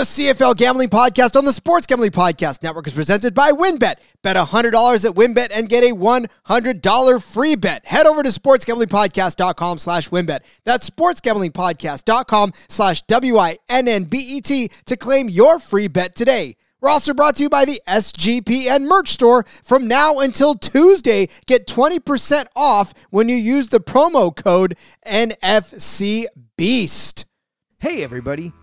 The CFL Gambling Podcast on the Sports Gambling Podcast Network is presented by WynnBET. Bet $100 at WynnBET and get a $100 free bet. Head over to sportsgamblingpodcast.com slash WynnBET. That's sportsgamblingpodcast.com slash W-Y-N-N-B-E-T to claim your free bet today. We're also brought to you by the SGPN merch store. From now until Tuesday, get 20% off when you use the promo code NFCBEAST. Hey everybody,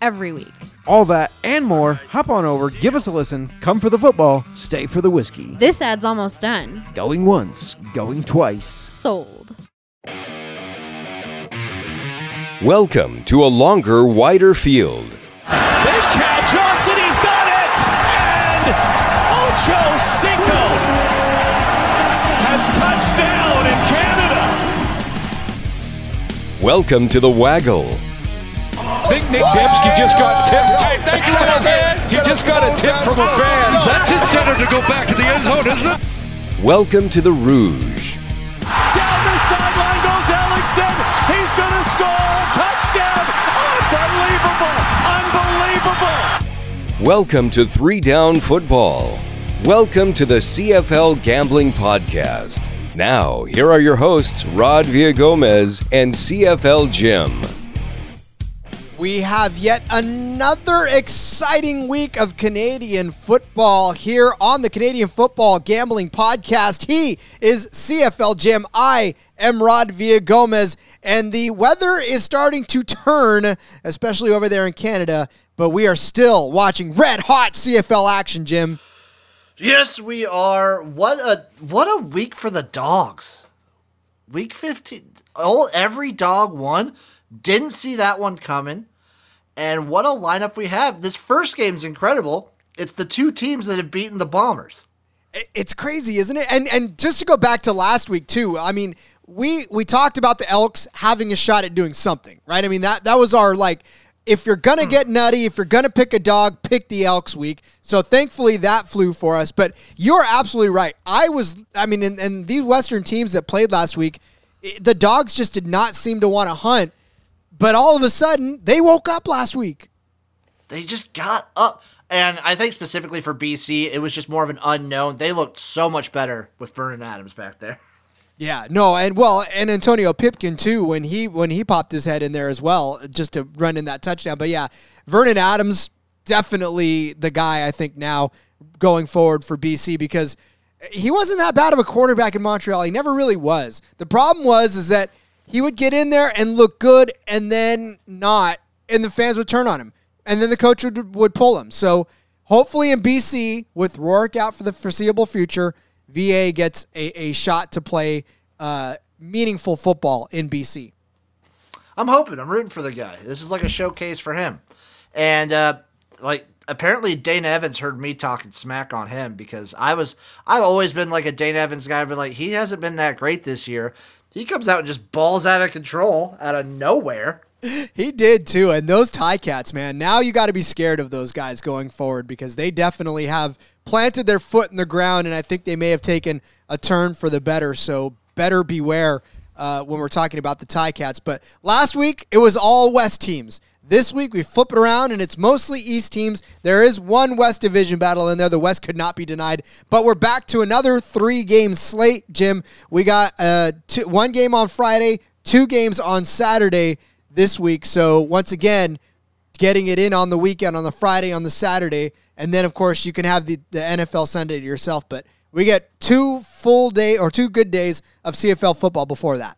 every week. All that and more, hop on over, give us a listen, come for the football, stay for the whiskey. This ad's almost done. Going once, going twice. Sold. Welcome to a longer, wider field. There's Chad Johnson. He's got it. And Ocho Cinco has touched down in Canada. Welcome to the Waggle. Think Nick Dembski just got tipped. Thank you, You just got a tip from a fan. That's his center to go back to the end zone, isn't it? Welcome to the Rouge. Down the sideline goes Ellingson. He's going to score. Touchdown. Unbelievable. Unbelievable. Welcome to Three Down Football. Welcome to the CFL Gambling Podcast. Now, here are your hosts, Rod Villagomez and CFL Jim. We have yet another exciting week of Canadian football here on the Canadian Football Gambling Podcast. He is CFL Jim. I am Rod Villagomez, and the weather is starting to turn, especially over there in Canada. But we are still watching red hot CFL action, Jim. Yes, we are. What a what a week for the dogs. Week 15. All every dog won. Didn't see that one coming. And what a lineup we have. This first game's incredible. It's the two teams that have beaten the Bombers. It's crazy, isn't it? And and just to go back to last week too. I mean, we we talked about the Elks having a shot at doing something, right? I mean that that was our like if you're gonna hmm. get nutty, if you're gonna pick a dog, pick the Elks week. So thankfully that flew for us. But you're absolutely right. I was, I mean, and, and these Western teams that played last week, the dogs just did not seem to want to hunt. But all of a sudden, they woke up last week. They just got up. And I think specifically for BC, it was just more of an unknown. They looked so much better with Vernon Adams back there. Yeah, no, and well, and Antonio Pipkin too when he when he popped his head in there as well, just to run in that touchdown. But yeah, Vernon Adams definitely the guy I think now going forward for BC because he wasn't that bad of a quarterback in Montreal. He never really was. The problem was is that he would get in there and look good and then not, and the fans would turn on him, and then the coach would would pull him. So hopefully in BC with Rourke out for the foreseeable future. VA gets a, a shot to play uh, meaningful football in BC. I'm hoping. I'm rooting for the guy. This is like a showcase for him. And uh, like apparently Dane Evans heard me talking smack on him because I was I've always been like a Dane Evans guy, but like he hasn't been that great this year. He comes out and just balls out of control out of nowhere. He did too. And those Ti-Cats, man, now you got to be scared of those guys going forward because they definitely have planted their foot in the ground. And I think they may have taken a turn for the better. So better beware uh, when we're talking about the Ti-Cats. But last week, it was all West teams. This week, we flip it around and it's mostly East teams. There is one West Division battle in there. The West could not be denied. But we're back to another three game slate, Jim. We got uh, two, one game on Friday, two games on Saturday this week. So once again, getting it in on the weekend, on the Friday, on the Saturday, and then of course you can have the, the NFL Sunday to yourself. But we get two full day or two good days of CFL football before that.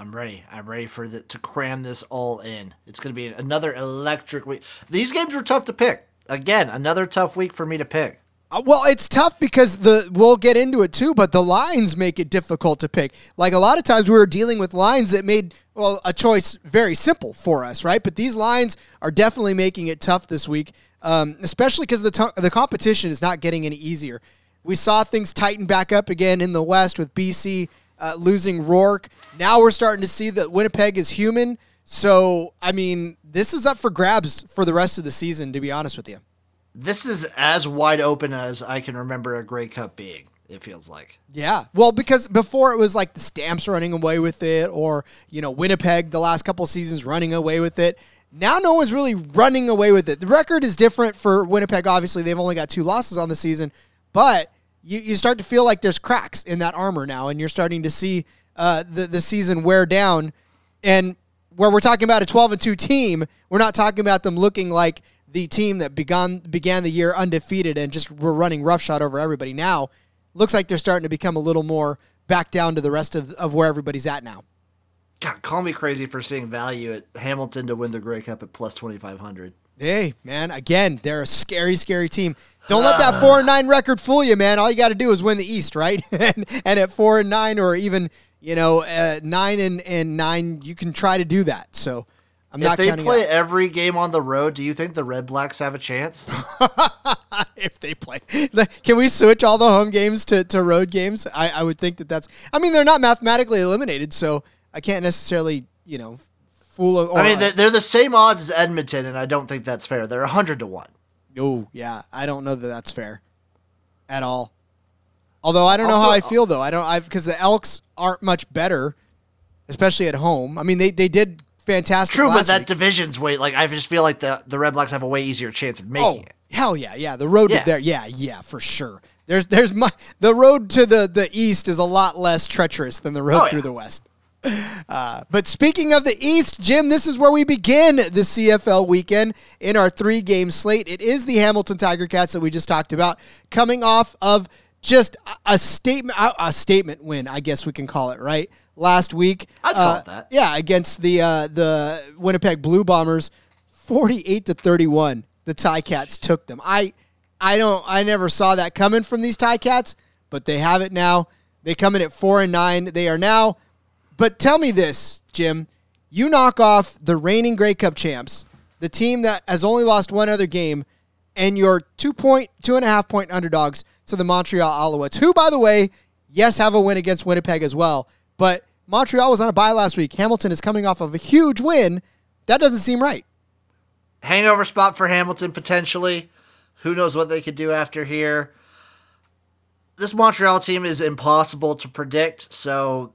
I'm ready. I'm ready for the, to cram this all in. It's going to be another electric week. These games were tough to pick. Again, another tough week for me to pick. Uh, well, it's tough because the we'll get into it too, but the lines make it difficult to pick. Like a lot of times we were dealing with lines that made well a choice very simple for us, right? But these lines are definitely making it tough this week. um, especially because the t- the competition is not getting any easier. We saw things tighten back up again in the West with BC uh, losing Rourke. Now we're starting to see that Winnipeg is human. So I mean, this is up for grabs for the rest of the season. To be honest with you. This is as wide open as I can remember a Grey Cup being. It feels like. Yeah. Well, because before it was like the Stamps running away with it, or, you know, Winnipeg the last couple seasons running away with it. Now no one's really running away with it. The record is different for Winnipeg. Obviously, they've only got two losses on the season, but you, you start to feel like there's cracks in that armor now, and you're starting to see uh, the, the season wear down. And where we're talking about a 12 and 2 team, we're not talking about them looking like the team that began began the year undefeated and just were running roughshod over everybody. Now looks like they're starting to become a little more back down to the rest of, of where everybody's at now. God, call me crazy for seeing value at Hamilton to win the Grey Cup at plus 2,500. Hey, man, again, they're a scary, scary team. Don't let that four and nine record fool you, man. All you got to do is win the East, right? and, and at four and nine, or even you know uh, nine and, and nine, you can try to do that. So I'm if not. they play out. every game on the road, do you think the Red Blacks have a chance? if they play. Can we switch all the home games to, to road games? I, I would think that that's. I mean, they're not mathematically eliminated, so I can't necessarily, you know, fool. Or, I mean, they're the same odds as Edmonton, and I don't think that's fair. They're 100 to 1. Oh, yeah. I don't know that that's fair at all. Although I don't know how I feel, though. I don't, I because the Elks aren't much better, especially at home. I mean, they, they did fantastic. True, but that week. division's way, like, I just feel like the, the Red Blacks have a way easier chance of making oh, it. Hell yeah, yeah. The road Yeah. there, yeah, yeah, for sure. There's there's my the road to the the east is a lot less treacherous than the road Oh, through yeah. the west. Uh, but speaking of the East, Jim, this is where we begin the CFL weekend in our three game slate. It is the Hamilton Tiger Cats that we just talked about, coming off of just a- statement a statement win, I guess we can call it, right? Last week, I'd call uh, that. Yeah, against the uh, the Winnipeg Blue Bombers, forty eight to thirty one. The Ti-Cats took them. I I don't I never saw that coming from these Ti-Cats, but they have it now. They come in at four and nine. They are now. But tell me this, Jim. You knock off the reigning Grey Cup champs, the team that has only lost one other game, and your two point, two and a half point underdogs to the Montreal Alouettes, who, by the way, yes, have a win against Winnipeg as well. But Montreal was on a bye last week. Hamilton is coming off of a huge win. That doesn't seem right. Hangover spot for Hamilton, potentially. Who knows what they could do after here. This Montreal team is impossible to predict, so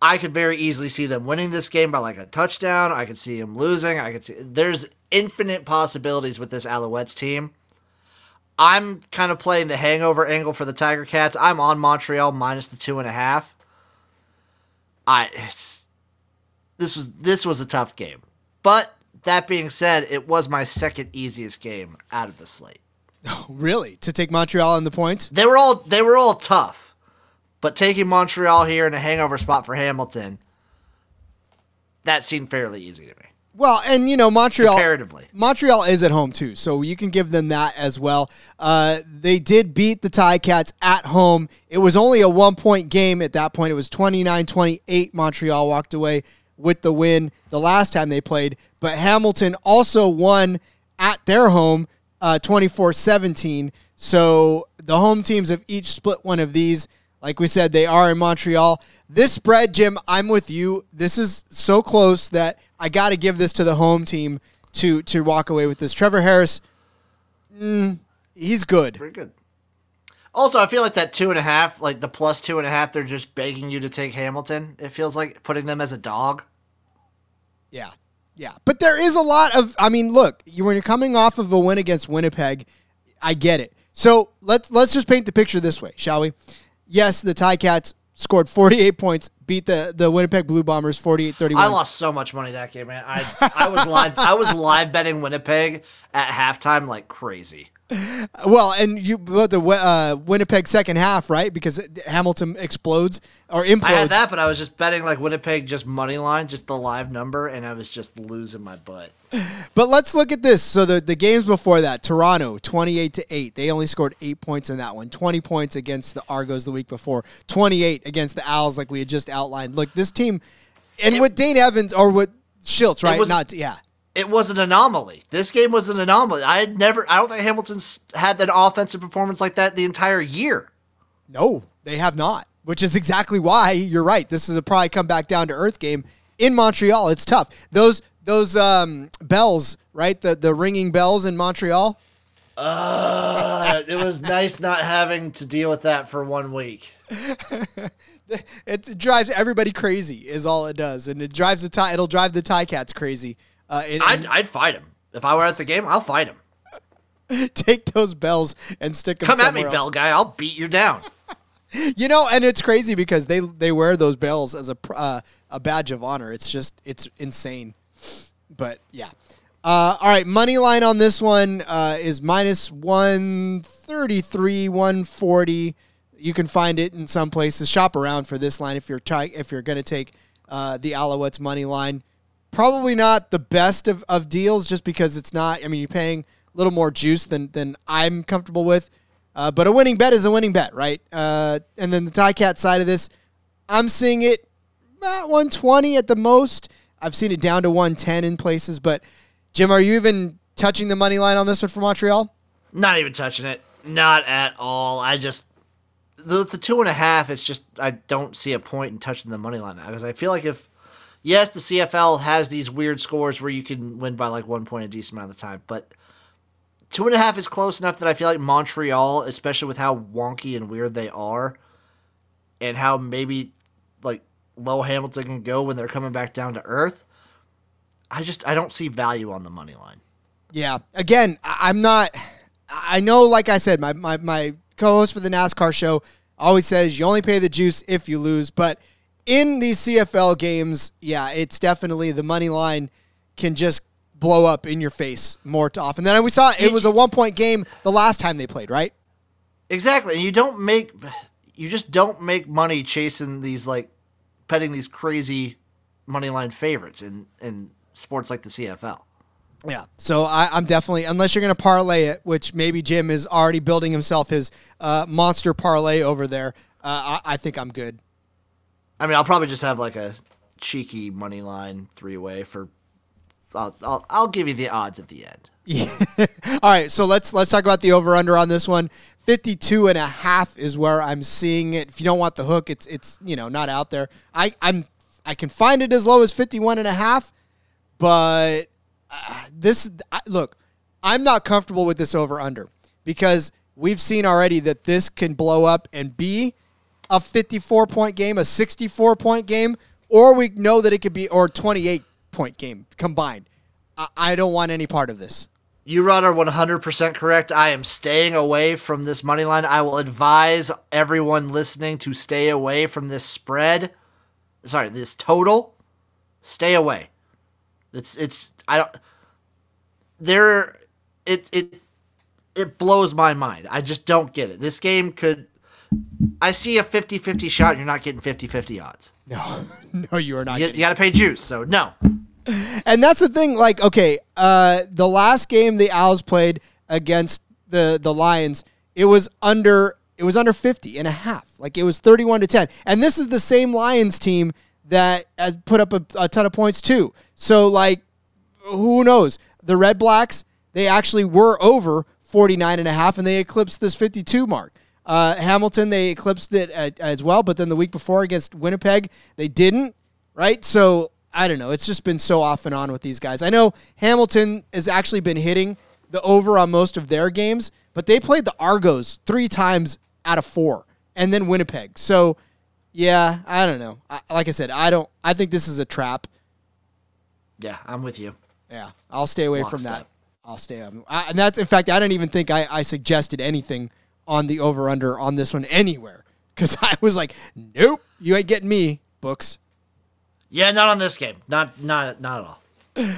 I could very easily see them winning this game by like a touchdown. I could see them losing. I could see there's infinite possibilities with this Alouettes team. I'm kind of playing the hangover angle for the Tiger Cats. I'm on Montreal minus the two and a half. I it's- this was this was a tough game, but that being said, it was my second easiest game out of the slate. Oh, Really? To take Montreal in the points? They were all they were all tough, but taking Montreal here in a hangover spot for Hamilton, that seemed fairly easy to me. Well, and you know Montreal Comparatively. Montreal is at home too, so you can give them that as well. Uh, they did beat the Ti-Cats at home. It was only a one point game at that point. It was 29-28. Montreal walked away with the win the last time they played, but Hamilton also won at their home uh, 24-17. So the home teams have each split one of these. Like we said, they are in Montreal. This spread, Jim, I'm with you. This is so close that I got to give this to the home team to to walk away with this. Trevor Harris, mm, he's good. Pretty good. Also, I feel like that two and a half, like the plus two and a half, they're just begging you to take Hamilton. It feels like putting them as a dog. Yeah, yeah. But there is a lot of. I mean, look, you, when you're coming off of a win against Winnipeg, I get it. So let's let's just paint the picture this way, shall we? Yes, the Ti-Cats scored 48 points, beat the the Winnipeg Blue Bombers 48-31. I lost so much money that game, man. I I was live I was live betting Winnipeg at halftime like crazy. Well, and you but the uh, Winnipeg second half, right? Because Hamilton explodes or implodes. I had that, but I was just betting like Winnipeg just money line, just the live number, and I was just losing my butt. But let's look at this. So the, the games before that, Toronto, 28 to 8. They only scored 8 points in that one. 20 points against the Argos the week before. 28 against the Als like we had just outlined. Look, this team and with Dane Evans or with Shiltz, right? was- Not yeah. It was an anomaly. This game was an anomaly. I had never. I don't think Hamilton's had an offensive performance like that the entire year. No, they have not. Which is exactly why you're right. This is a probably come back down to earth game in Montreal. It's tough. Those those um, bells, right? The the ringing bells in Montreal. Uh, it was nice not having to deal with that for one week. it drives everybody crazy. Is all it does, and it drives the tie. It'll drive the Ti-Cats crazy. Uh, and, I'd, I'd fight him if I were at the game. I'll fight him. take those bells and stick them. Come at me, somewhere bell guy. I'll beat you down. You know, and it's crazy because they they wear those bells as a uh, a badge of honor. It's just it's insane. But yeah. Uh, all right, money line on this one uh, is minus one thirty three, one forty. You can find it in some places. Shop around for this line if you're trying if you're going to take uh, the Alouettes money line. Probably not the best of, of deals, just because it's not. I mean, you're paying a little more juice than than I'm comfortable with. Uh, but a winning bet is a winning bet, right? Uh, and then the Ti-Cat side of this, I'm seeing it at 120 at the most. I've seen it down to 110 in places. But Jim, are you even touching the money line on this one for Montreal? Not even touching it. Not at all. I just the, the two and a half. It's just I don't see a point in touching the money line because I feel like if yes, the CFL has these weird scores where you can win by like one point a decent amount of the time, but two and a half is close enough that I feel like Montreal, especially with how wonky and weird they are, and how maybe like low Hamilton can go when they're coming back down to earth. I just I don't see value on the money line. Yeah. Again, I'm not. I know, like I said, my, my, my co host for the NASCAR show always says you only pay the juice if you lose. But in these CFL games, yeah, it's definitely the money line can just blow up in your face more often. Then we saw it was a one point game the last time they played, right? Exactly. And you don't make you just don't make money chasing these like petting these crazy money line favorites in in sports like the CFL. Yeah. So I, I'm definitely, unless you're going to parlay it, which maybe Jim is already building himself his uh, monster parlay over there, uh, I, I think I'm good. I mean, I'll probably just have like a cheeky money line three way for. I'll, I'll I'll give you the odds at the end. Yeah. All right, so let's let's talk about the over under on this one. 52 and a half is where I'm seeing it. If you don't want the hook, it's it's, you know, not out there. I I'm I can find it as low as 51 and a half, but uh, this I, look, I'm not comfortable with this over under because we've seen already that this can blow up and be a 54 point game, a 64 point game, or we know that it could be or 28 point game combined. I, I don't want any part of this. You, Rod, are 100% correct. I am staying away from this money line. I will advise everyone listening to stay away from this spread. Sorry, this total. Stay away. It's it's I don't there it it it blows my mind. I just don't get it. This game could I see a 50-50 shot and you're not getting 50-50 odds. No, no, you are not. You, getting you got to pay juice. So no. And that's the thing. Like, okay, uh, the last game the Als played against the the Lions, it was under it was under 50 and a half. Like it was 31 to 10. And this is the same Lions team that has put up a, a ton of points too. So like who knows? The Red Blacks, they actually were over 49 and a half and they eclipsed this 52 mark. Uh, Hamilton, they eclipsed it at, as well, but then the week before against Winnipeg, they didn't, right? So I don't know. It's just been so off and on with these guys. I know Hamilton has actually been hitting the over on most of their games, but they played the Argos three times out of four, and then Winnipeg. So, yeah, I don't know. I, like I said, I don't. I think this is a trap. Yeah, I'm with you. Yeah, I'll stay away from Lockstep. that. I'll stay. Um, I, and that's in fact, I don't even think I, I suggested anything on the over under on this one anywhere because I was like, nope, you ain't getting me, books. Yeah, not on this game. Not not not at all.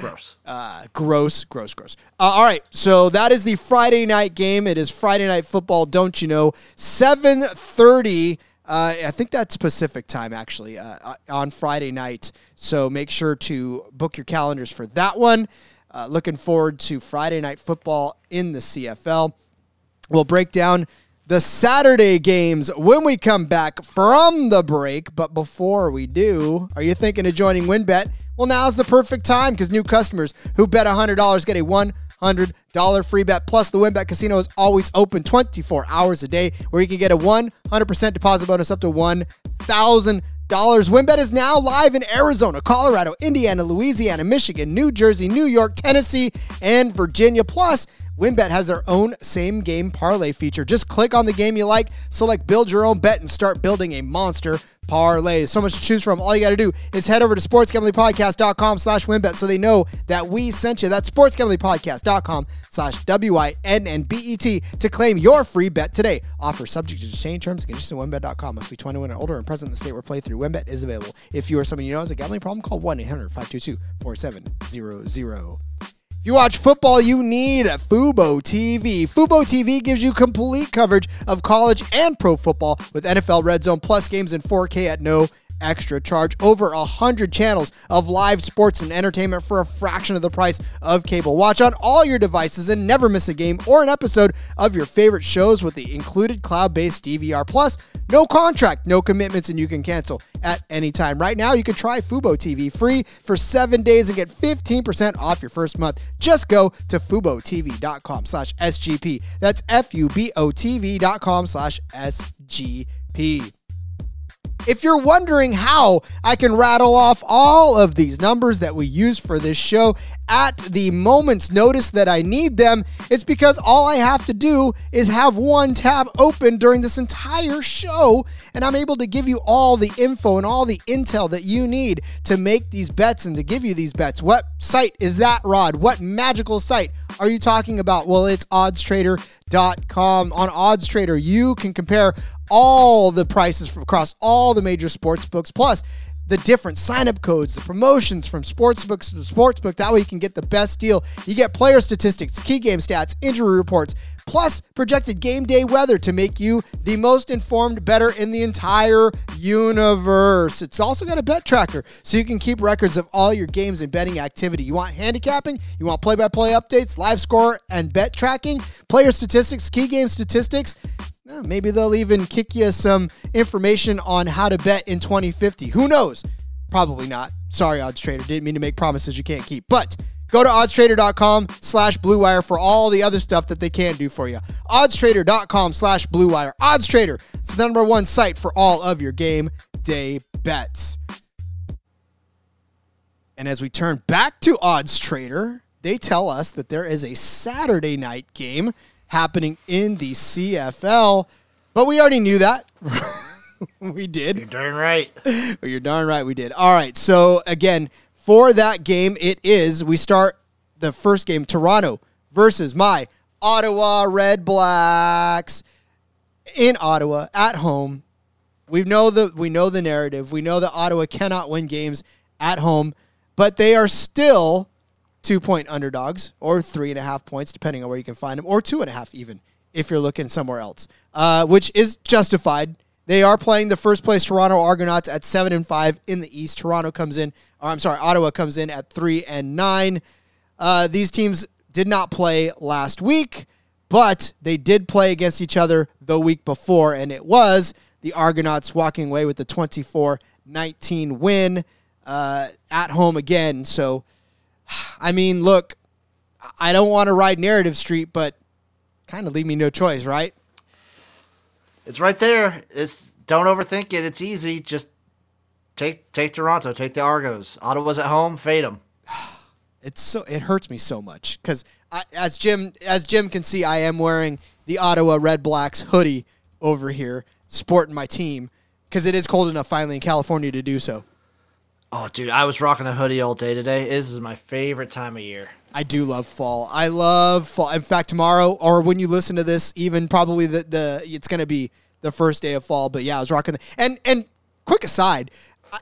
Gross. Uh, gross, gross, gross. Uh, all right, so that is the Friday night game. It is Friday night football. Don't you know? Seven thirty. Uh, I think that's Pacific time, actually, uh, uh, on Friday night. So make sure to book your calendars for that one. Uh, looking forward to Friday night football in the CFL. We'll break down the Saturday games when we come back from the break. But before we do, are you thinking of joining WynnBET? Well, now's the perfect time because new customers who bet $100 get a $100 free bet. Plus, the WynnBET Casino is always open 24 hours a day where you can get a 100% deposit bonus up to $1,000. WynnBET is now live in Arizona, Colorado, Indiana, Louisiana, Michigan, New Jersey, New York, Tennessee, and Virginia. Plus, WynnBET has their own same game parlay feature. Just click on the game you like, select build your own bet, and start building a monster parlay. So much to choose from. All you got to do is head over to sportsgamblingpodcast.com slash wynnbet so they know that we sent you. That's sportsgamblingpodcast.com slash W-Y-N-N-B-E-T to claim your free bet today. Offer subject to change terms and conditions at wynnbet.com. Must be 21 or older and present in the state where playthrough. WynnBET is available. If you or someone you know has a gambling problem, call 1-800-522-4700. If you watch football, you need Fubo TV. Fubo TV gives you complete coverage of college and pro football with NFL Red Zone Plus games in 4K at no extra charge. Over 100 channels of live sports and entertainment for a fraction of the price of cable. Watch on all your devices and never miss a game or an episode of your favorite shows with the included cloud based DVR. Plus, no contract, no commitments, and you can cancel at any time. Right now, you can try Fubo TV free for seven days and get 15% off your first month. Just go to FuboTV.com slash SGP. That's F-U-B-O-T-V dot com slash SGP. If you're wondering how I can rattle off all of these numbers that we use for this show at the moment's notice that I need them, it's because all I have to do is have one tab open during this entire show, and I'm able to give you all the info and all the intel that you need to make these bets and to give you these bets. What site is that, Rod? What magical site are you talking about? Well, it's oddstrader.com. On OddsTrader, you can compare all the prices from across all the major sports books, plus the different sign-up codes, the promotions from sportsbooks to sportsbook. That way you can get the best deal. You get player statistics, key game stats, injury reports, plus projected game day weather to make you the most informed better in the entire universe. It's also got a bet tracker so you can keep records of all your games and betting activity. You want handicapping? You want play-by-play updates, live score, and bet tracking? Player statistics, key game statistics? Maybe they'll even kick you some information on how to bet in 2050. Who knows? Probably not. Sorry, Odds Trader. Didn't mean to make promises you can't keep. But go to oddstrader.com slash blue wire for all the other stuff that they can do for you. Oddstrader.com slash blue wire. Odds Trader. It's the number one site for all of your game day bets. And as we turn back to Odds Trader, they tell us that there is a Saturday night game happening in the CFL. But we already knew that. we did. You're darn right. Well, you're darn right we did. All right. So again, for that game, it is we start the first game Toronto versus my Ottawa Red Blacks in Ottawa at home. We know the we know the narrative. We know that Ottawa cannot win games at home, but they are still two point underdogs or three and a half points, depending on where you can find them, or two and a half even if you're looking somewhere else, uh, which is justified. They are playing the first place Toronto Argonauts at seven and five in the East. Toronto comes in, or I'm sorry, Ottawa comes in at three and nine. Uh, these teams did not play last week, but they did play against each other the week before, and it was the Argonauts walking away with the 24 19 win uh, at home again. So, I mean, look, I don't want to ride narrative street, but kind of leave me no choice, right? It's right there. It's don't overthink it. It's easy. Just take take Toronto. Take the Argos. Ottawa's at home. Fade them. It's so it hurts me so much because as Jim as Jim can see, I am wearing the Ottawa Red Blacks hoodie over here, sporting my team because it is cold enough finally in California to do so. Oh, dude, I was rocking a hoodie all day today. This is my favorite time of year. I do love fall. I love fall. In fact, tomorrow or when you listen to this, even probably the, the it's going to be the first day of fall. But yeah, I was rocking. The, and and quick aside,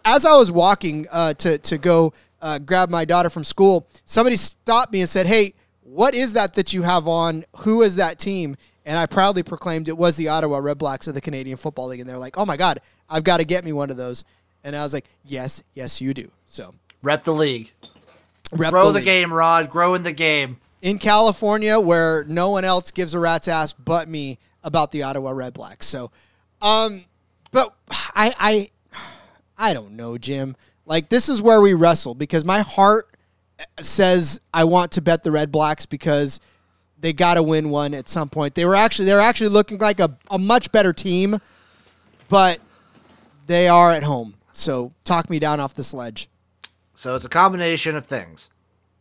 as I was walking uh, to to go uh, grab my daughter from school, somebody stopped me and said, "Hey, what is that that you have on? Who is that team?" And I proudly proclaimed it was the Ottawa Red Blacks of the Canadian Football League. And they're like, "Oh my God, I've got to get me one of those." And I was like, "Yes, yes, you do." So Rep the league. rep Grow the league. game, Rod. Grow in the game. in California where no one else gives a rat's ass but me about the Ottawa Red Blacks. So, um, but I I I don't know, Jim. Like this is where we wrestle because my heart says I want to bet the Red Blacks because they got to win one at some point. They were actually they're actually looking like a, a much better team, but they are at home. So talk me down off this ledge. So it's a combination of things.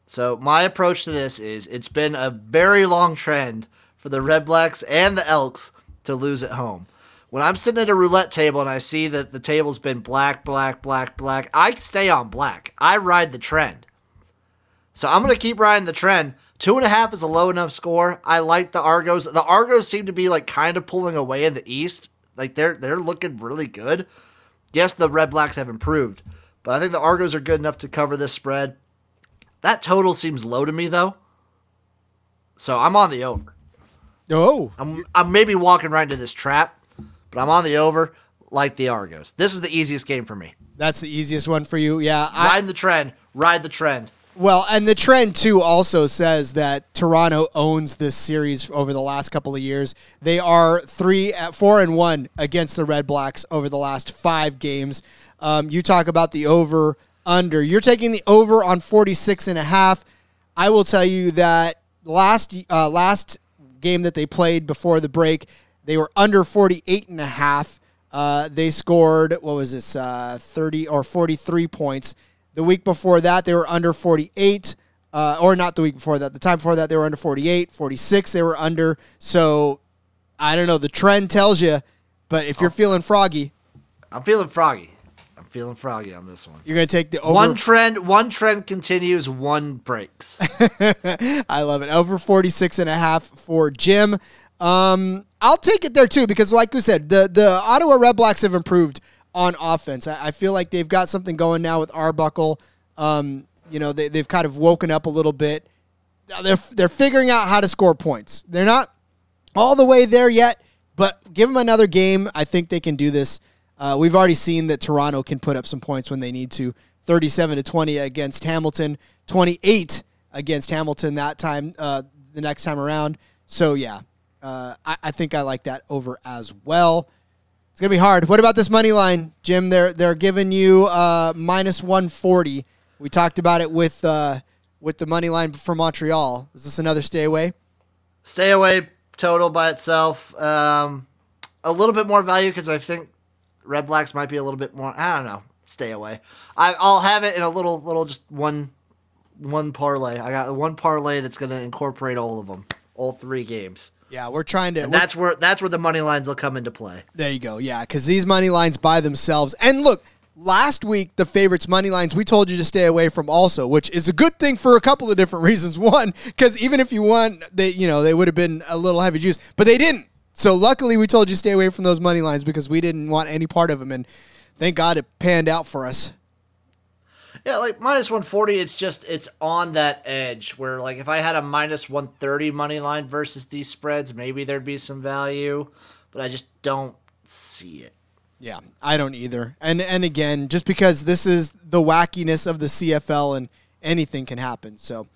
So my approach to this is it's been a very long trend for the Red Blacks and the Elks to lose at home. When I'm sitting at a roulette table and I see that the table's been black, black, black, black, I stay on black. I ride the trend. So I'm going to keep riding the trend. Two and a half is a low enough score. I like the Argos. The Argos seem to be like kind of pulling away in the East. Like they're they're looking really good. Yes, the Red Blacks have improved, but I think the Argos are good enough to cover this spread. That total seems low to me though. So I'm on the over. Oh, I'm I'm maybe walking right into this trap, but I'm on the over like the Argos. This is the easiest game for me. that's the easiest one for you. Yeah, I, Ride the trend. Ride the trend. Well, and the trend too also says that Toronto owns this series over the last couple of years. They are three at four and one against the Red Blacks over the last five games. Um, you talk about the over under. You're taking the over on 46 and a half. I will tell you that last uh, last game that they played before the break, they were under 48 and a half. Uh, they scored what was this uh, 30 or 43 points. The week before that, they were under 48. Uh, or not the week before that. The time before that, they were under 48. 46, they were under. So I don't know. The trend tells you, but if you're feeling froggy, I'm feeling froggy. I'm feeling froggy on this one. you're going to take the over. One trend, one trend continues, one breaks. I love it. Over 46 and a half for Jim. Um, I'll take it there too because, like we said, the, the Ottawa Red Blacks have improved on offense. I, I feel like they've got something going now with Arbuckle. Um, you know, they, they've kind of woken up a little bit. They're, they're figuring out how to score points. They're not all the way there yet, but give them another game. I think they can do this. Uh, we've already seen that Toronto can put up some points when they need to. 37 to 20 against Hamilton, 28 against Hamilton that time, uh, the next time around. So, yeah, uh, I, I think I like that over as well. It's gonna be hard. What about this money line, Jim? They're they're giving you uh, minus one forty. We talked about it with uh, with the money line for Montreal. Is this another stay away? Stay away total by itself. Um, a little bit more value because I think Red Blacks might be a little bit more. I don't know. Stay away. I, I'll have it in a little, little, just one, one parlay. I got one parlay that's to incorporate all of them, all three games. Yeah, we're trying to. And we're- that's where that's where the money lines will come into play. There you go. Yeah, because these money lines by themselves. And look, last week the favorites money lines we told you to stay away from also, which is a good thing for a couple of different reasons. One, because even if you won, they you know they would have been a little heavy juice, but they didn't. So luckily we told you to stay away from those money lines because we didn't want any part of them, and thank God it panned out for us. Yeah, like minus 140, it's just, it's on that edge where, like, if I had a minus 130 money line versus these spreads, maybe there'd be some value, but I just don't see it. Yeah, I don't either. And and again, just because this is the wackiness of the CFL and anything can happen. So,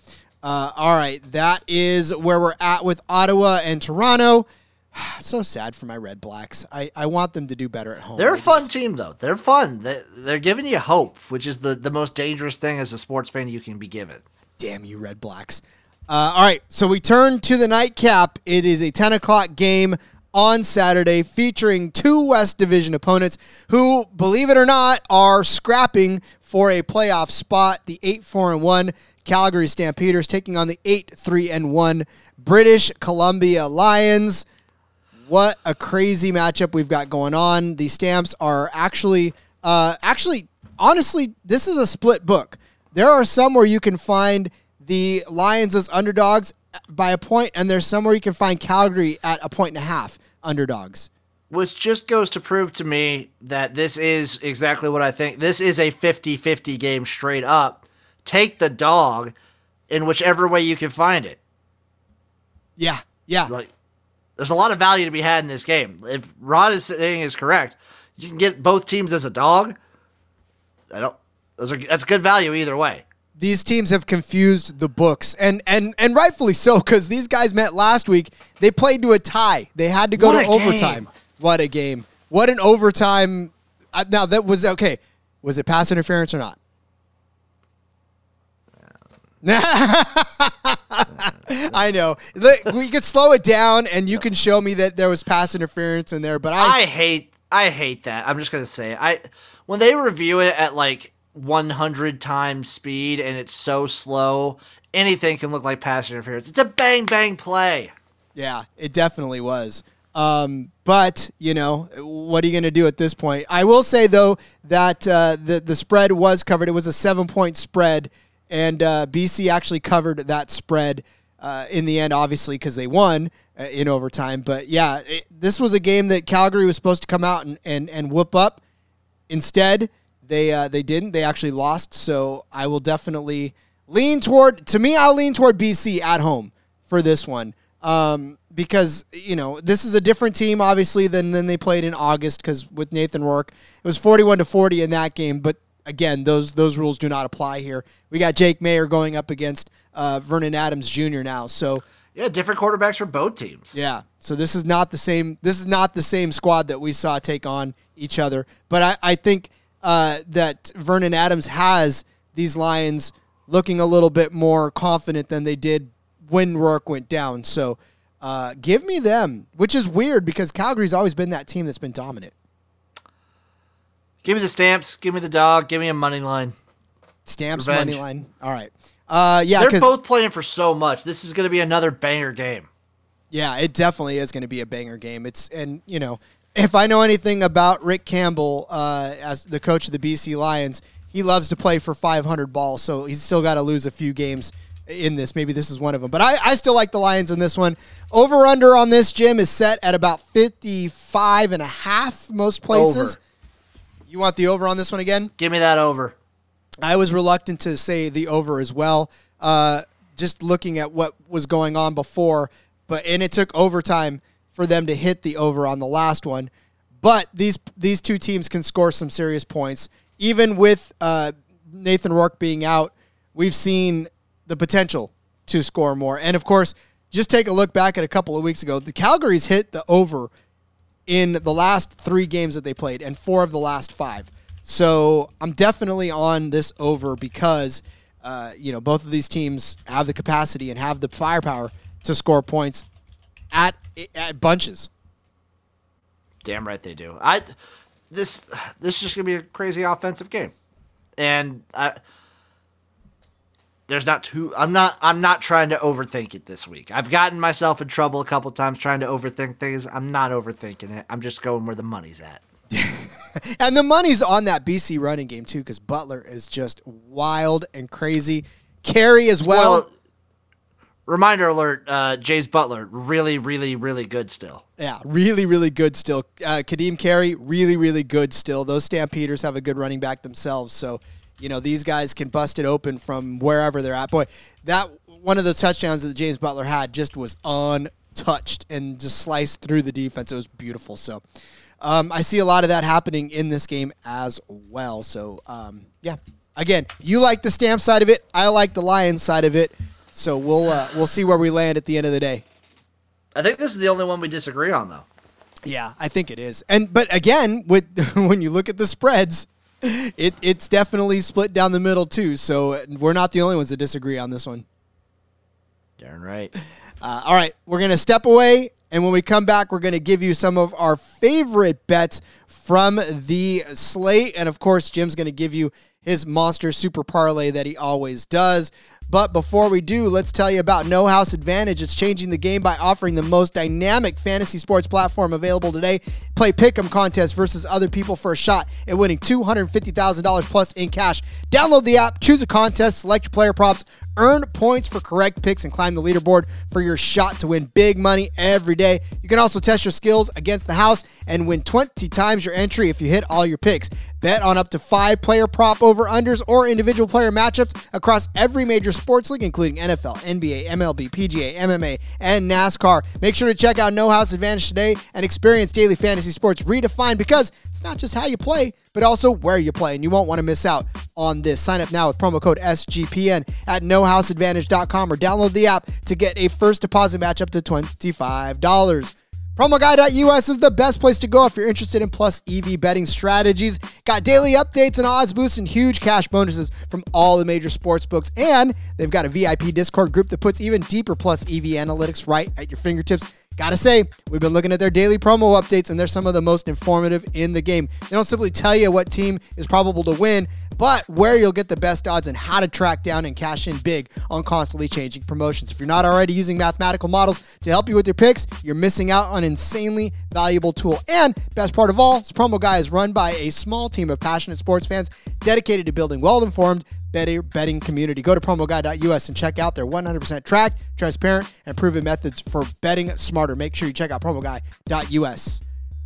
uh, all right, that is where we're at with Ottawa and Toronto. So sad for my Red Blacks. I, I want them to do better at home. They're a fun team, though. They're fun. They, they're giving you hope, which is the, the most dangerous thing as a sports fan you can be given. Damn you, Red Blacks. Uh, all right, so we turn to the nightcap. It is a 10 o'clock game on Saturday featuring two West Division opponents who, believe it or not, are scrapping for a playoff spot. The 8 4 and 1 Calgary Stampeders taking on the 8 3 and 1 British Columbia Lions. What a crazy matchup we've got going on. The stamps are actually, uh, actually, honestly, this is a split book. There are some where you can find the Lions as underdogs by a point, and there's some where you can find Calgary at a point and a half underdogs. Which just goes to prove to me that this is exactly what I think. This is a 50 50 game straight up. Take the dog in whichever way you can find it. Yeah, yeah. Like, there's a lot of value to be had in this game. If Rod is saying is correct, you can get both teams as a dog. I don't. Those are that's good value either way. these teams have confused the books, and and and rightfully so, because these guys met last week. They played to a tie. They had to go What to overtime. game. What a game! What an overtime! Now that was okay. Was it pass interference or not? I know. We could slow it down, and you can show me that there was pass interference in there. But I, I hate I hate that. I'm just gonna say it. I when they review it at like 100 times speed and it's so slow, anything can look like pass interference. It's a bang bang play. Yeah, it definitely was. Um, but you know, what are you going to do at this point? I will say though that uh, the the spread was covered. It was a seven point spread, and uh, BC actually covered that spread uh, in the end, obviously because they won uh, in overtime. But yeah, it, this was a game that Calgary was supposed to come out and and, and whoop up. Instead, they uh, they didn't. They actually lost. So I will definitely lean toward. To me, I'll lean toward BC at home for this one um, because you know this is a different team, obviously, than than they played in August. Because with Nathan Rourke, it was forty-one to forty in that game. But again, those those rules do not apply here. We got Jake Maier going up against uh, Vernon Adams Jr. now. So Yeah, different quarterbacks for both teams. yeah. So this is not the same. This is not the same squad that we saw take on each other. But I, I think uh, that Vernon Adams has these Lions looking a little bit more confident than they did when Rourke went down. So uh, give me them, which is weird because Calgary's always been that team that's been dominant. Give me the stamps, give me the dog, give me a money line. Stamps Revenge. money line. All right. Uh, yeah, They're both playing for so much. This is going to be another banger game. Yeah, it definitely is going to be a banger game. It's and you know, if I know anything about Rick Campbell uh, as the coach of the BC Lions, he loves to play for 500 balls. So he's still got to lose a few games in this. Maybe this is one of them. But I, I still like the Lions in this one. Over under on this Jim is set at about 55 and a half most places. Over. You want the over on this one again? Give me that over. I was reluctant to say the over as well. Uh, just looking at what was going on before, but and it took overtime for them to hit the over on the last one. But these these two teams can score some serious points, even with uh, Nathan Rourke being out. We've seen the potential to score more, and of course, just take a look back at a couple of weeks ago. The Calgary's hit the over in the last three games that they played and four of the last five. So I'm definitely on this over because uh, you know both of these teams have the capacity and have the firepower to score points at at bunches. Damn right they do. I this this is just gonna be a crazy offensive game, and I there's not too. I'm not. I'm not trying to overthink it this week. I've gotten myself in trouble a couple times trying to overthink things. I'm not overthinking it. I'm just going where the money's at. And the money's on that BC running game too because Butler is just wild and crazy. Carey as well. Well, reminder alert: uh, James Butler, really, really, really good still. Yeah, really, really good still. Uh, Kadeem Carey, really, really good still. Those Stampeders have a good running back themselves. So, you know, these guys can bust it open from wherever they're at. Boy, that one of the touchdowns that James Butler had just was untouched and just sliced through the defense. It was beautiful. So, um, I see a lot of that happening in this game as well. So, um, yeah, again, you like the Stamp side of it. I like the Lions side of it. So we'll uh, we'll see where we land at the end of the day. I think this is the only one we disagree on, though. Yeah, I think it is. And but again, with when you look at the spreads, it it's definitely split down the middle too. So we're not the only ones that disagree on this one. Darn right. Uh, all right, we're gonna step away, and when we come back, we're gonna give you some of our favorite bets from the slate, and of course, Jim's gonna give you his monster super parlay that he always does. But before we do, let's tell you about No House Advantage. It's changing the game by offering the most dynamic fantasy sports platform available today. Play pick'em contests versus other people for a shot at winning $250,000 plus in cash. Download the app, choose a contest, select your player props, earn points for correct picks, and climb the leaderboard for your shot to win big money every day. You can also test your skills against the house and win 20 times your entry if you hit all your picks. Bet on up to five player prop over unders or individual player matchups across every major sports league, including NFL, NBA, MLB, PGA, MMA, and NASCAR. Make sure to check out No House Advantage today and experience daily fantasy sports redefined because it's not just how you play, but also where you play, and you won't want to miss out on this. Sign up now with promo code SGPN at nohouseadvantage.com or download the app to get a first deposit match up to $25. PromoGuy.us is the best place to go if you're interested in plus EV betting strategies. Got daily updates and odds boosts and huge cash bonuses from all the major sports books. And they've got a VIP Discord group that puts even deeper plus EV analytics right at your fingertips. Gotta say, we've been looking at their daily promo updates, and they're some of the most informative in the game. They don't simply tell you what team is probable to win, but where you'll get the best odds and how to track down and cash in big on constantly changing promotions. If you're not already using mathematical models to help you with your picks, you're missing out on an insanely valuable tool. And best part of all, this promo guy is run by a small team of passionate sports fans dedicated to building well-informed better betting community. Go to promoguy.us and check out their 100% tracked, transparent, and proven methods for betting smarter. Make sure you check out promoguy.us.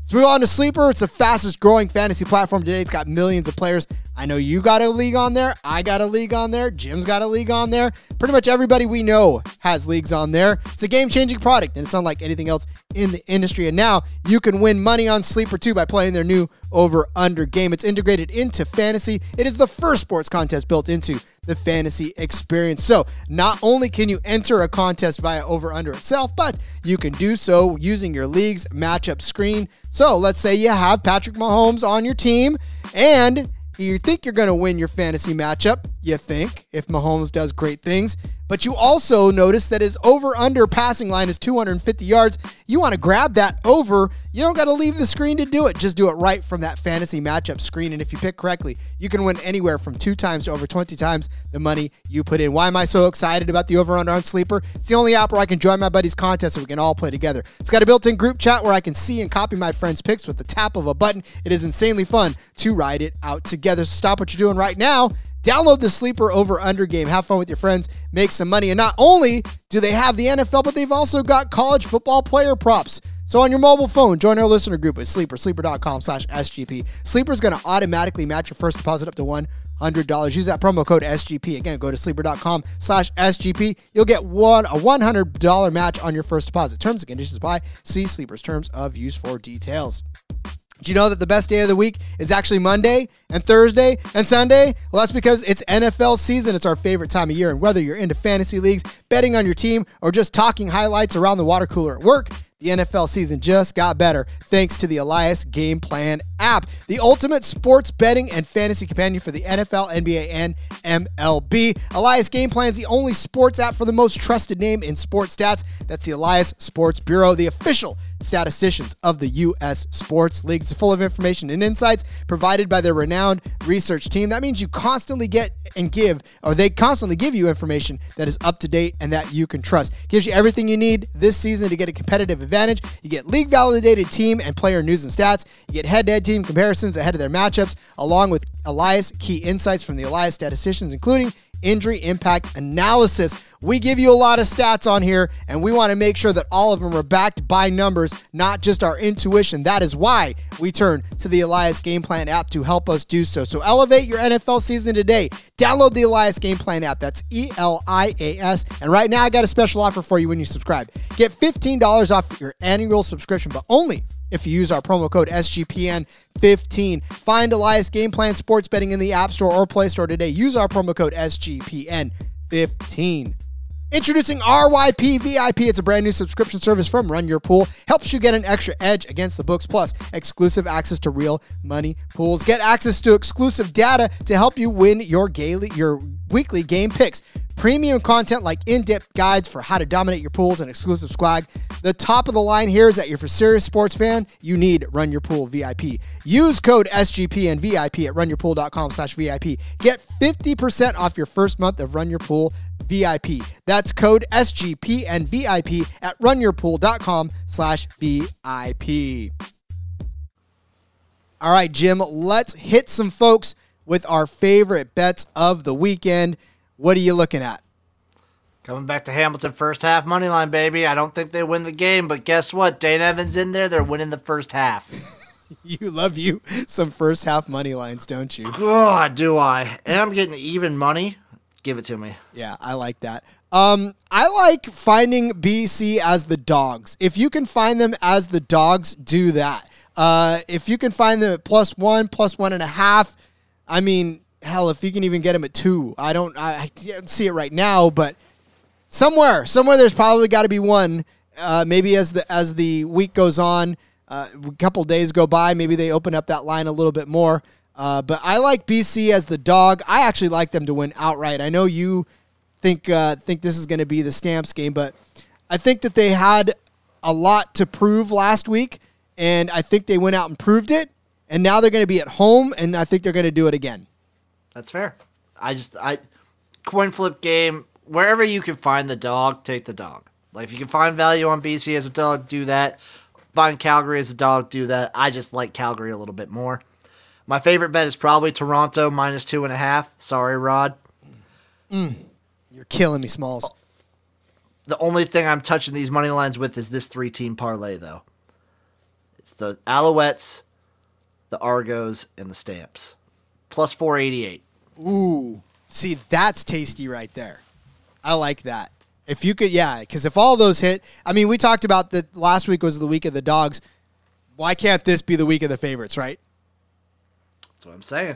Let's move on to Sleeper. It's the fastest growing fantasy platform today. It's got millions of players. I know you got a league on there. I got a league on there. Jim's got a league on there. Pretty much everybody we know has leagues on there. It's a game changing product, and it's unlike anything else in the industry. And now you can win money on Sleeper too by playing their new over under game. It's integrated into fantasy. It is the first sports contest built into the fantasy experience. So not only can you enter a contest via over under itself, but you can do so using your league's matchup screen. So let's say you have Patrick Mahomes on your team and you think you're going to win your fantasy matchup, you think, if Mahomes does great things. But you also notice that his over under passing line is 250 yards. You want to grab that over. You don't got to leave the screen to do it. Just do it right from that fantasy matchup screen. And if you pick correctly, you can win anywhere from two times to over 20 times the money you put in. Why am I so excited about the over under on Sleeper? It's the only app where I can join my buddies' contest so we can all play together. It's got a built in group chat where I can see and copy my friends' picks with the tap of a button. It is insanely fun to ride it out together. So stop what you're doing right now Download the Sleeper Over Under game. Have fun with your friends. Make some money. And not only do they have the NFL, but they've also got college football player props. So on your mobile phone, join our listener group at Sleeper, sleeper.com slash SGP. Sleeper is going to automatically match your first deposit up to $100. Use that promo code SGP. Again, go to sleeper.com slash SGP. You'll get one a $100 match on your first deposit. Terms and conditions apply. See Sleeper's terms of use for details. Do you know that the best day of the week is actually Monday and Thursday and Sunday? Well, that's because it's NFL season. It's our favorite time of year. And whether you're into fantasy leagues, betting on your team, or just talking highlights around the water cooler at work, the NFL season just got better thanks to the Elias Game Plan app, the ultimate sports betting and fantasy companion for the NFL, NBA, and MLB. Elias Game Plan is the only sports app for the most trusted name in sports stats. That's the Elias Sports Bureau, the official statisticians of the U.S. Sports leagues, full of information and insights provided by their renowned research team. That means you constantly get and give, or they constantly give you information that is up to date and that you can trust. Gives you everything you need this season to get a competitive advantage. You get league validated team and player news and stats. You get head to head team comparisons ahead of their matchups, along with Elias key insights from the Elias statisticians, including injury impact analysis. We give you a lot of stats on here, and we want to make sure that all of them are backed by numbers, not just our intuition. That is why we turn to the Elias Game Plan app to help us do so. So elevate your NFL season today. Download the Elias Game Plan app. That's E L I A S. And right now, I got a special offer for you when you subscribe. Get $15 off your annual subscription, but only if you use our promo code SGPN15. Find Elias Game Plan Sports Betting in the App Store or Play Store today. Use our promo code SGPN15. Introducing RYP VIP. It's a brand new subscription service from Run Your Pool. Helps you get an extra edge against the books, plus exclusive access to real money pools. Get access to exclusive data to help you win your daily, your weekly game picks. Premium content like in-depth guides for how to dominate your pools and exclusive swag. The top of the line here is that you're a serious sports fan, you need Run Your Pool VIP. Use code SGP and VIP at runyourpool.com slash VIP. Get 50% off your first month of Run Your Pool VIP. That's code SGP and VIP at runyourpool.com slash VIP. All right, Jim, let's hit some folks with our favorite bets of the weekend. What are you looking at? Coming back to Hamilton first half money line, baby. I don't think they win the game, but guess what? Dane Evans in there. They're winning the first half. you love you some first half money lines, don't you? God, do I? And I'm getting even money. Give it to me. Yeah, I like that. Um, I like finding BC as the dogs. If you can find them as the dogs, do that. Uh, if you can find them at plus one, plus one and a half, I mean, hell, if you can even get them at two, I don't, I, I see it right now, but somewhere, somewhere, there's probably got to be one. Uh, maybe as the as the week goes on, uh, a couple days go by, maybe they open up that line a little bit more. Uh, but I like BC as the dog. I actually like them to win outright. I know you think uh, think this is going to be the Stamps game, but I think that they had a lot to prove last week, and I think they went out and proved it. And now they're going to be at home, and I think they're going to do it again. That's fair. I just I coin flip game wherever you can find the dog, take the dog. Like if you can find value on BC as a dog, do that. Find Calgary as a dog, do that. I just like Calgary a little bit more. My favorite bet is probably Toronto minus two and a half. Sorry, Rod. Mm. You're killing me, Smalls. The only thing I'm touching these money lines with is this three team parlay, though. It's the Alouettes, the Argos, and the Stamps. Plus 488. Ooh, see, that's tasty right there. I like that. If you could, yeah, because if all those hit, I mean, we talked about that last week was the week of the dogs. Why can't this be the week of the favorites, right? That's what I'm saying.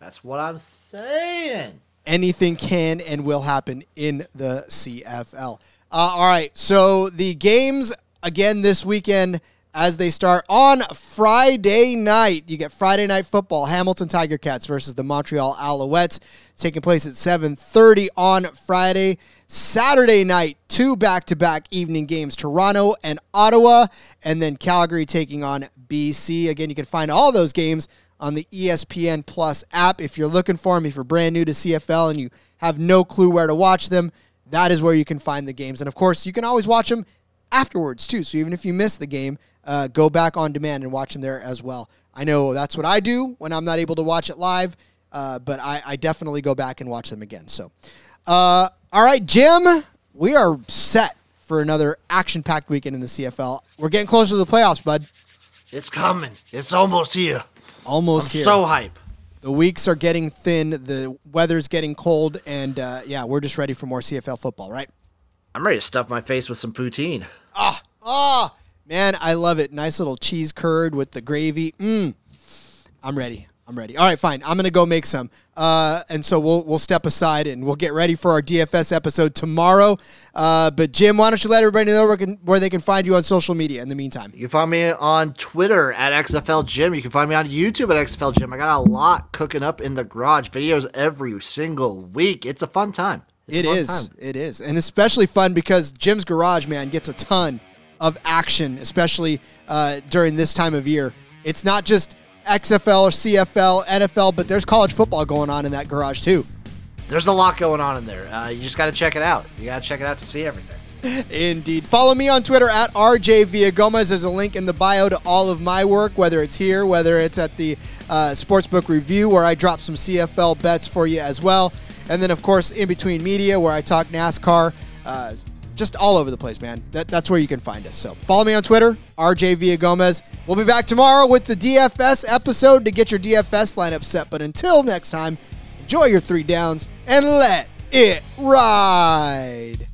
That's what I'm saying. anything can and will happen in the CFL. Uh, all right, so the games again this weekend as they start on Friday night. You get Friday night football: Hamilton Tiger Cats versus the Montreal Alouettes, taking place at 7:30 on Friday. Saturday night, two back-to-back evening games: Toronto and Ottawa, and then Calgary taking on BC. Again, you can find all those games on the ESPN Plus app. If you're looking for them, if you're brand new to CFL and you have no clue where to watch them, that is where you can find the games. And of course, you can always watch them afterwards too. So even if you miss the game, uh, go back on demand and watch them there as well. I know that's what I do when I'm not able to watch it live, uh, but I, I definitely go back and watch them again. So, uh, all right, Jim, we are set for another action-packed weekend in the CFL. We're getting closer to the playoffs, bud. It's coming. It's almost here. Almost I'm here. so hype. The weeks are getting thin. The weather's getting cold, and uh, yeah, we're just ready for more CFL football, right? I'm ready to stuff my face with some poutine. Oh man, I love it. Nice little cheese curd with the gravy. Mmm. I'm ready. I'm ready. All right, fine. I'm gonna go make some. Uh, and so we'll we'll step aside and we'll get ready for our DFS episode tomorrow. Uh, but Jim, why don't you let everybody know where, can, where they can find you on social media in the meantime? You can find me on Twitter at XFL Jim. You can find me on YouTube at XFL Jim. I got a lot cooking up in the garage. Videos every single week. It's a fun time. It's It is. It is. And especially fun because Jim's Garage, man, gets a ton of action, especially uh, during this time of year. It's not just XFL or CFL, NFL, but there's college football going on in that garage too. There's a lot going on in there. Uh, you just got to check it out. You got to check it out to see everything. Indeed. Follow me on Twitter at RJ Villagomez. There's a link in the bio to all of my work, whether it's here, whether it's at the uh, Sportsbook Review, where I drop some CFL bets for you as well. And then, of course, in between media, where I talk NASCAR. Uh, just all over the place, man. That, that's where you can find us. So follow me on Twitter, RJ Villagomez. We'll be back tomorrow with the DFS episode to get your DFS lineup set. But until next time, enjoy your three downs and let it ride.